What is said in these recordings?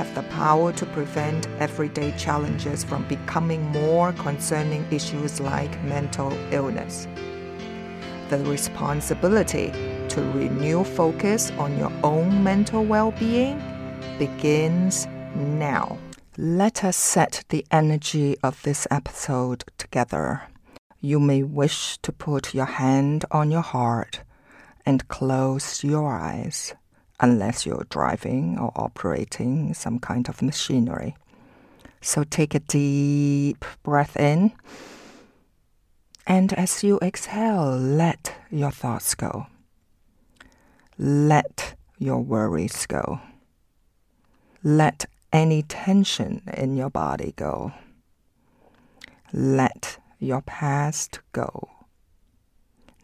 have the power to prevent everyday challenges from becoming more concerning issues like mental illness. The responsibility to renew focus on your own mental well being begins now. Let us set the energy of this episode together. You may wish to put your hand on your heart and close your eyes unless you're driving or operating some kind of machinery. So take a deep breath in. And as you exhale, let your thoughts go. Let your worries go. Let any tension in your body go. Let your past go.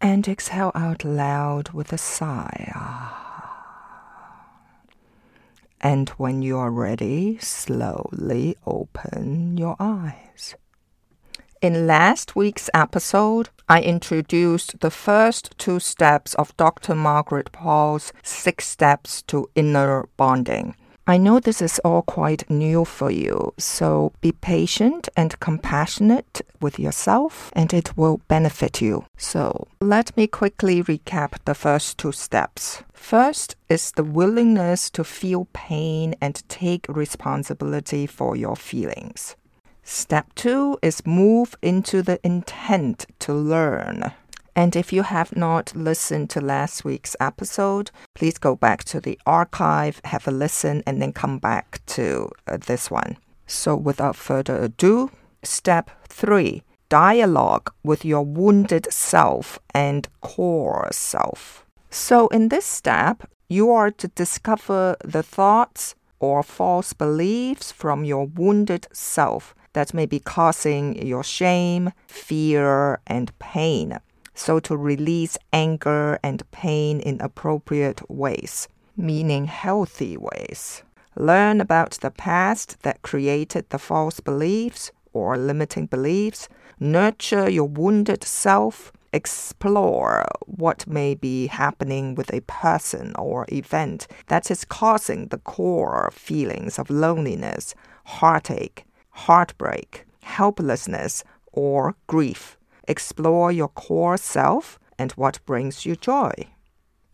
and exhale out loud with a sigh. And when you are ready, slowly open your eyes. In last week's episode, I introduced the first two steps of Dr. Margaret Paul's six steps to inner bonding. I know this is all quite new for you, so be patient and compassionate with yourself, and it will benefit you. So, let me quickly recap the first two steps. First is the willingness to feel pain and take responsibility for your feelings. Step two is move into the intent to learn. And if you have not listened to last week's episode, please go back to the archive, have a listen, and then come back to uh, this one. So, without further ado, step three dialogue with your wounded self and core self. So, in this step, you are to discover the thoughts or false beliefs from your wounded self that may be causing your shame, fear, and pain so to release anger and pain in appropriate ways, meaning healthy ways. Learn about the past that created the false beliefs or limiting beliefs. Nurture your wounded self. Explore what may be happening with a person or event that is causing the core feelings of loneliness, heartache, heartbreak, helplessness, or grief explore your core self and what brings you joy.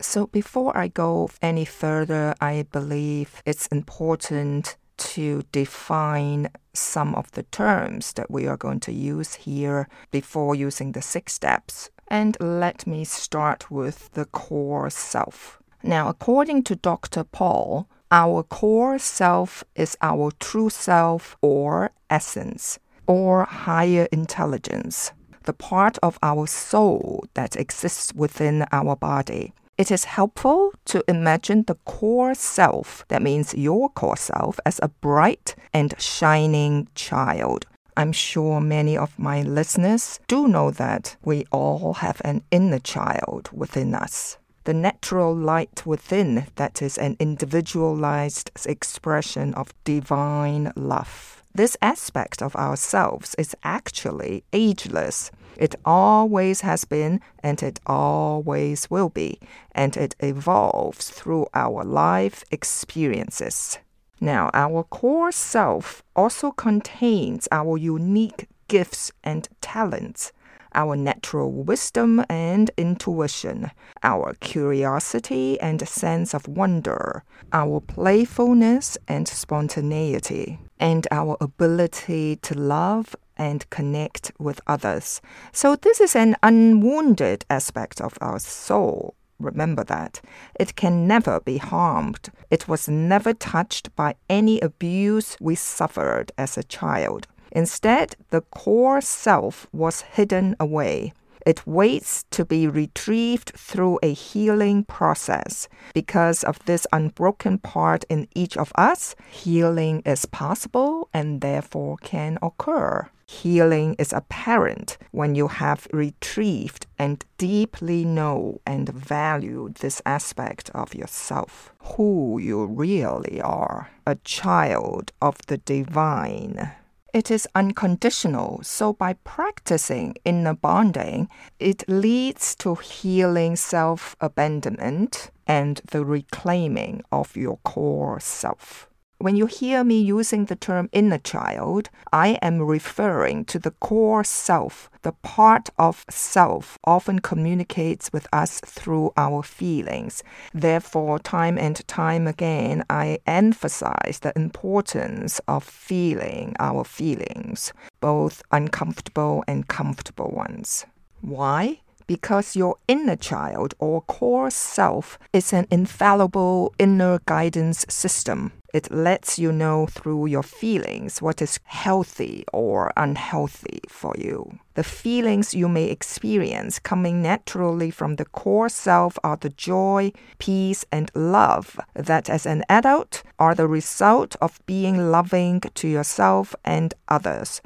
So, before I go any further, I believe it's important to define some of the terms that we are going to use here before using the six steps. And let me start with the core self. Now, according to Dr. Paul, our core self is our true self or essence or higher intelligence the part of our soul that exists within our body. It is helpful to imagine the core self, that means your core self, as a bright and shining child. I'm sure many of my listeners do know that we all have an inner child within us. The natural light within that is an individualized expression of divine love. This aspect of ourselves is actually ageless. It always has been and it always will be, and it evolves through our life experiences. Now, our core self also contains our unique gifts and talents, our natural wisdom and intuition, our curiosity and sense of wonder, our playfulness and spontaneity, and our ability to love and connect with others. So, this is an unwounded aspect of our soul. Remember that. It can never be harmed. It was never touched by any abuse we suffered as a child. Instead, the core self was hidden away. It waits to be retrieved through a healing process. Because of this unbroken part in each of us, healing is possible and therefore can occur. Healing is apparent when you have retrieved and deeply know and value this aspect of yourself, who you really are, a child of the divine. It is unconditional, so by practicing inner bonding, it leads to healing self abandonment and the reclaiming of your core self. When you hear me using the term inner child, I am referring to the core self. The part of self often communicates with us through our feelings. Therefore, time and time again, I emphasize the importance of feeling our feelings, both uncomfortable and comfortable ones. Why? Because your inner child or core self is an infallible inner guidance system. It lets you know through your feelings what is healthy or unhealthy for you. The feelings you may experience coming naturally from the core self are the joy, peace, and love that, as an adult, are the result of being loving to yourself and others.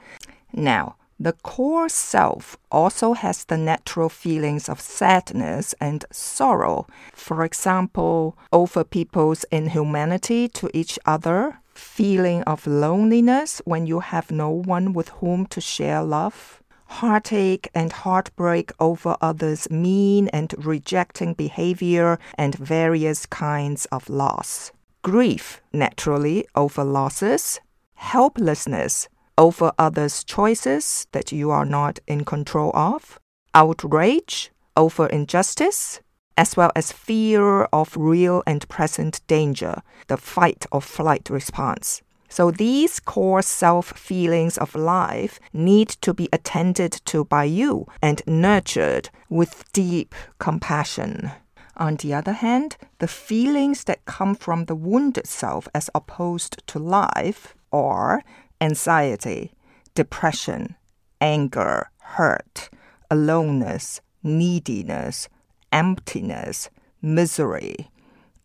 Now, the core self also has the natural feelings of sadness and sorrow. For example, over people's inhumanity to each other, feeling of loneliness when you have no one with whom to share love, heartache and heartbreak over others' mean and rejecting behavior, and various kinds of loss. Grief, naturally, over losses, helplessness over others' choices that you are not in control of, outrage over injustice, as well as fear of real and present danger, the fight or flight response. So these core self feelings of life need to be attended to by you and nurtured with deep compassion. On the other hand, the feelings that come from the wounded self as opposed to life are anxiety, depression, anger, hurt, aloneness, neediness, emptiness, misery,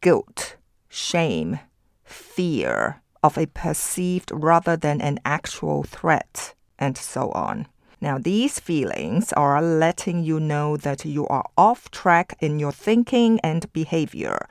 guilt, shame, fear of a perceived rather than an actual threat, and so on. Now, these feelings are letting you know that you are off track in your thinking and behavior.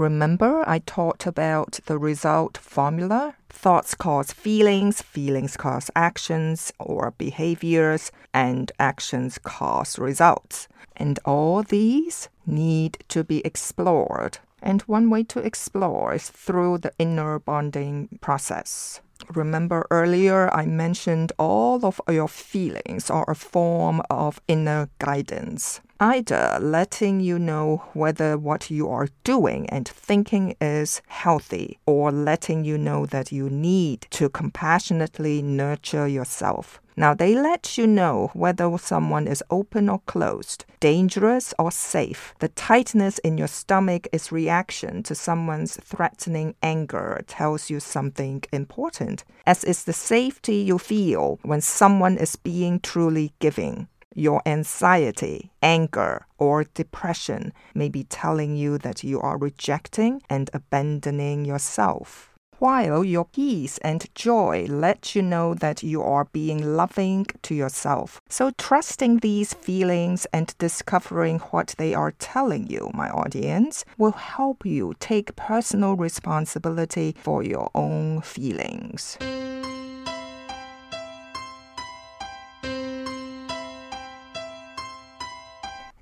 Remember, I talked about the result formula? Thoughts cause feelings, feelings cause actions or behaviors, and actions cause results. And all these need to be explored. And one way to explore is through the inner bonding process. Remember earlier I mentioned all of your feelings are a form of inner guidance either letting you know whether what you are doing and thinking is healthy, or letting you know that you need to compassionately nurture yourself. Now, they let you know whether someone is open or closed, dangerous or safe. The tightness in your stomach is reaction to someone's threatening anger, tells you something important, as is the safety you feel when someone is being truly giving. Your anxiety, anger, or depression may be telling you that you are rejecting and abandoning yourself while your peace and joy let you know that you are being loving to yourself. So, trusting these feelings and discovering what they are telling you, my audience, will help you take personal responsibility for your own feelings.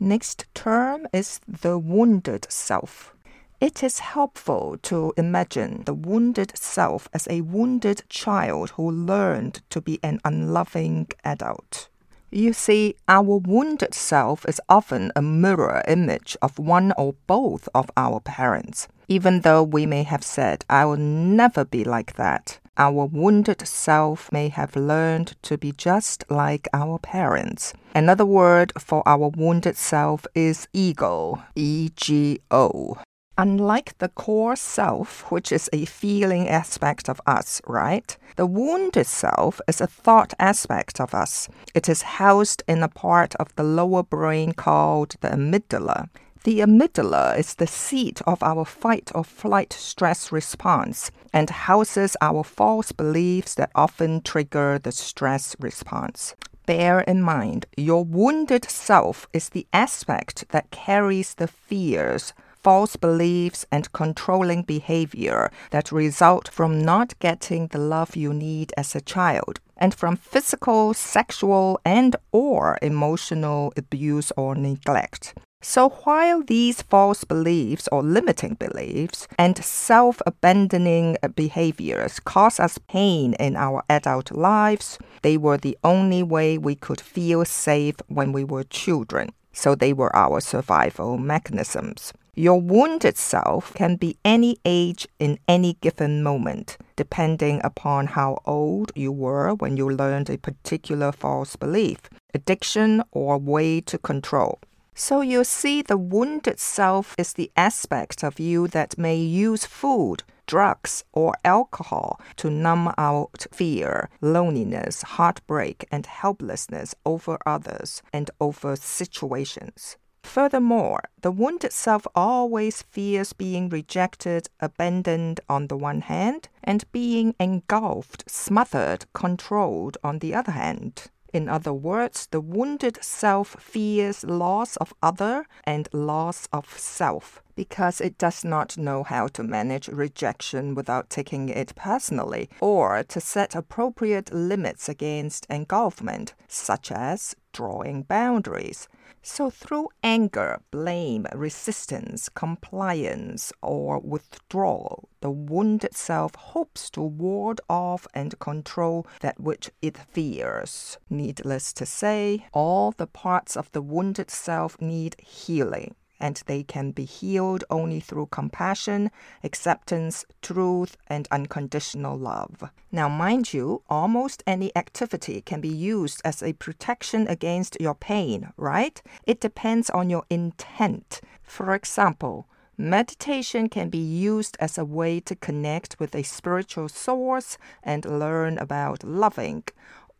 Next term is the wounded self. It is helpful to imagine the wounded self as a wounded child who learned to be an unloving adult. You see, our wounded self is often a mirror image of one or both of our parents. Even though we may have said, I will never be like that, our wounded self may have learned to be just like our parents. Another word for our wounded self is ego, E G O. Unlike the core self, which is a feeling aspect of us, right? The wounded self is a thought aspect of us. It is housed in a part of the lower brain called the amygdala. The amygdala is the seat of our fight or flight stress response and houses our false beliefs that often trigger the stress response bear in mind your wounded self is the aspect that carries the fears, false beliefs, and controlling behavior that result from not getting the love you need as a child and from physical, sexual, and or emotional abuse or neglect. So while these false beliefs or limiting beliefs and self-abandoning behaviors cause us pain in our adult lives, they were the only way we could feel safe when we were children. So they were our survival mechanisms. Your wounded self can be any age in any given moment, depending upon how old you were when you learned a particular false belief, addiction, or way to control. So you see, the wounded self is the aspect of you that may use food, drugs, or alcohol to numb out fear, loneliness, heartbreak, and helplessness over others and over situations. Furthermore, the wounded self always fears being rejected, abandoned on the one hand, and being engulfed, smothered, controlled on the other hand. In other words, the wounded self fears loss of other and loss of self because it does not know how to manage rejection without taking it personally or to set appropriate limits against engulfment, such as drawing boundaries. So, through anger, blame, resistance, compliance, or withdrawal, the wounded self hopes to ward off and control that which it fears. Needless to say, all the parts of the wounded self need healing and they can be healed only through compassion, acceptance, truth, and unconditional love. Now, mind you, almost any activity can be used as a protection against your pain, right? It depends on your intent. For example, Meditation can be used as a way to connect with a spiritual source and learn about loving,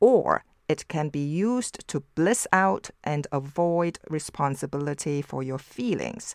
or it can be used to bliss out and avoid responsibility for your feelings.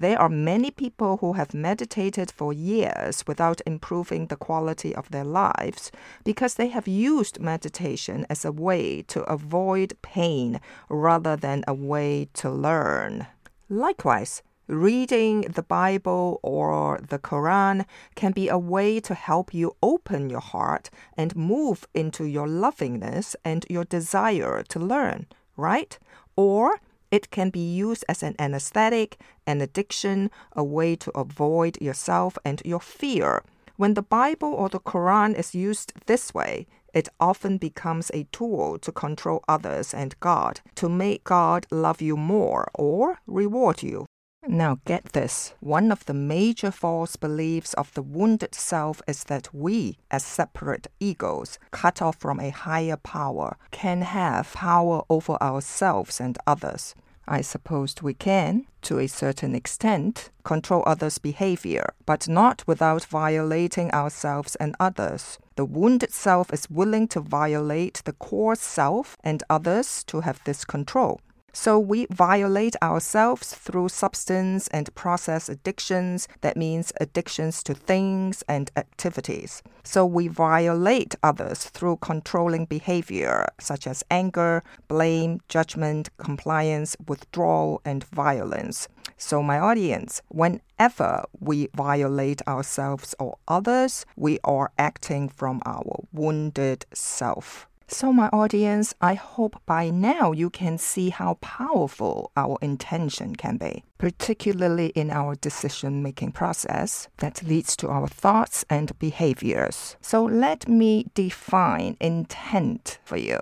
There are many people who have meditated for years without improving the quality of their lives because they have used meditation as a way to avoid pain rather than a way to learn. Likewise, Reading the Bible or the Quran can be a way to help you open your heart and move into your lovingness and your desire to learn, right? Or it can be used as an anesthetic, an addiction, a way to avoid yourself and your fear. When the Bible or the Quran is used this way, it often becomes a tool to control others and God, to make God love you more or reward you. Now, get this one of the major false beliefs of the wounded self is that we, as separate egos, cut off from a higher power, can have power over ourselves and others. I suppose we can, to a certain extent, control others' behavior, but not without violating ourselves and others. The wounded self is willing to violate the core self and others to have this control. So we violate ourselves through substance and process addictions. That means addictions to things and activities. So we violate others through controlling behavior such as anger, blame, judgment, compliance, withdrawal, and violence. So, my audience, whenever we violate ourselves or others, we are acting from our wounded self. So, my audience, I hope by now you can see how powerful our intention can be, particularly in our decision making process that leads to our thoughts and behaviors. So, let me define intent for you.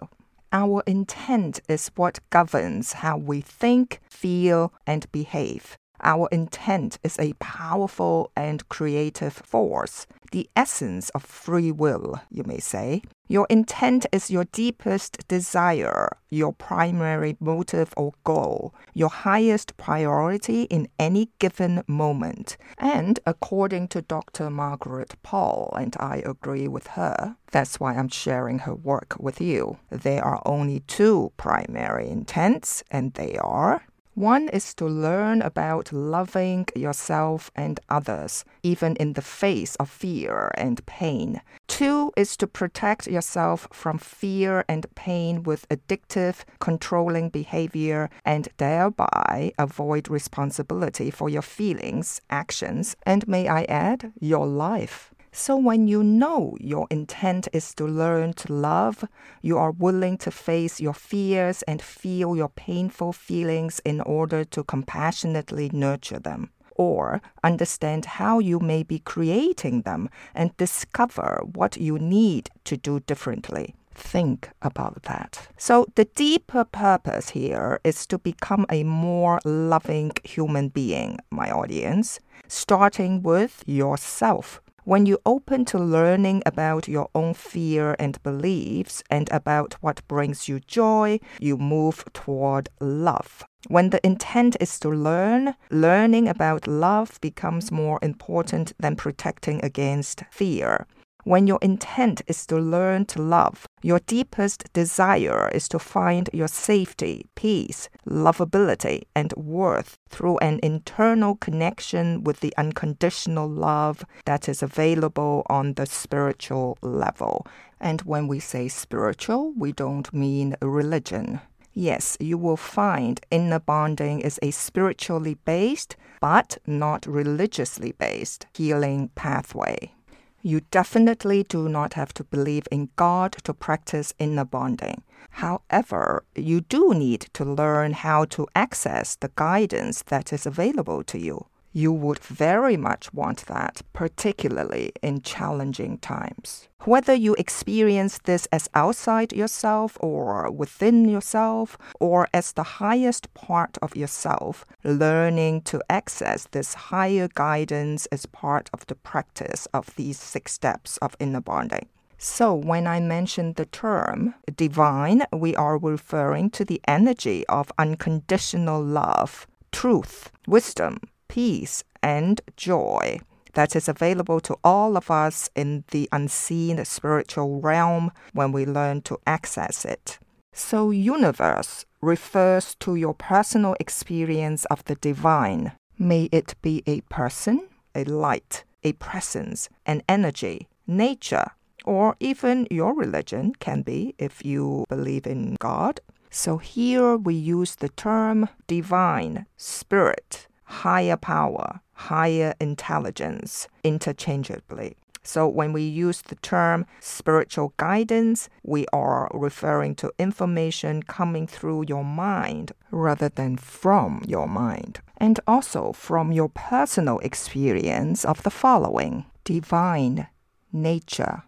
Our intent is what governs how we think, feel, and behave. Our intent is a powerful and creative force, the essence of free will, you may say. Your intent is your deepest desire, your primary motive or goal, your highest priority in any given moment. And according to Dr. Margaret Paul, and I agree with her, that's why I'm sharing her work with you. There are only two primary intents, and they are one is to learn about loving yourself and others, even in the face of fear and pain. Two is to protect yourself from fear and pain with addictive, controlling behavior and thereby avoid responsibility for your feelings, actions, and may I add, your life. So, when you know your intent is to learn to love, you are willing to face your fears and feel your painful feelings in order to compassionately nurture them. Or understand how you may be creating them and discover what you need to do differently think about that. So, the deeper purpose here is to become a more loving human being, my audience, starting with yourself. When you open to learning about your own fear and beliefs and about what brings you joy, you move toward love. When the intent is to learn, learning about love becomes more important than protecting against fear. When your intent is to learn to love, your deepest desire is to find your safety, peace, lovability, and worth through an internal connection with the unconditional love that is available on the spiritual level. And when we say spiritual, we don't mean religion. Yes, you will find inner bonding is a spiritually based, but not religiously based healing pathway. You definitely do not have to believe in God to practice inner bonding. However, you do need to learn how to access the guidance that is available to you you would very much want that, particularly in challenging times. Whether you experience this as outside yourself or within yourself or as the highest part of yourself, learning to access this higher guidance is part of the practice of these six steps of inner bonding. So, when I mention the term divine, we are referring to the energy of unconditional love, truth, wisdom, peace, and joy that is available to all of us in the unseen spiritual realm when we learn to access it. So, universe refers to your personal experience of the divine. May it be a person, a light, a presence, an energy, nature, or even your religion can be if you believe in God. So, here we use the term divine, spirit, higher power, higher intelligence interchangeably. So when we use the term spiritual guidance, we are referring to information coming through your mind rather than from your mind. And also from your personal experience of the following divine, nature,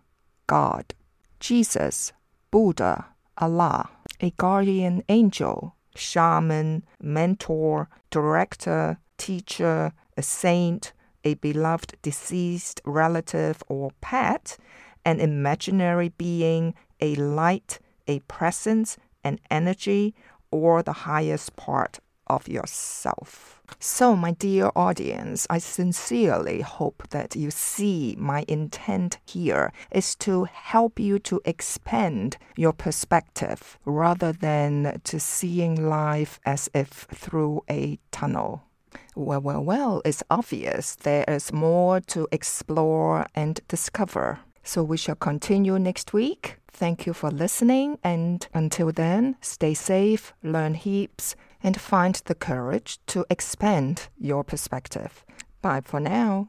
God, Jesus, Buddha, Allah, a guardian angel, shaman, mentor, director, teacher, a saint, a beloved deceased relative or pet, an imaginary being, a light, a presence, an energy, or the highest part of yourself. So, my dear audience, I sincerely hope that you see my intent here is to help you to expand your perspective rather than to seeing life as if through a tunnel. Well, well, well, it's obvious there is more to explore and discover. So we shall continue next week. Thank you for listening, and until then, stay safe, learn heaps, and find the courage to expand your perspective. Bye for now.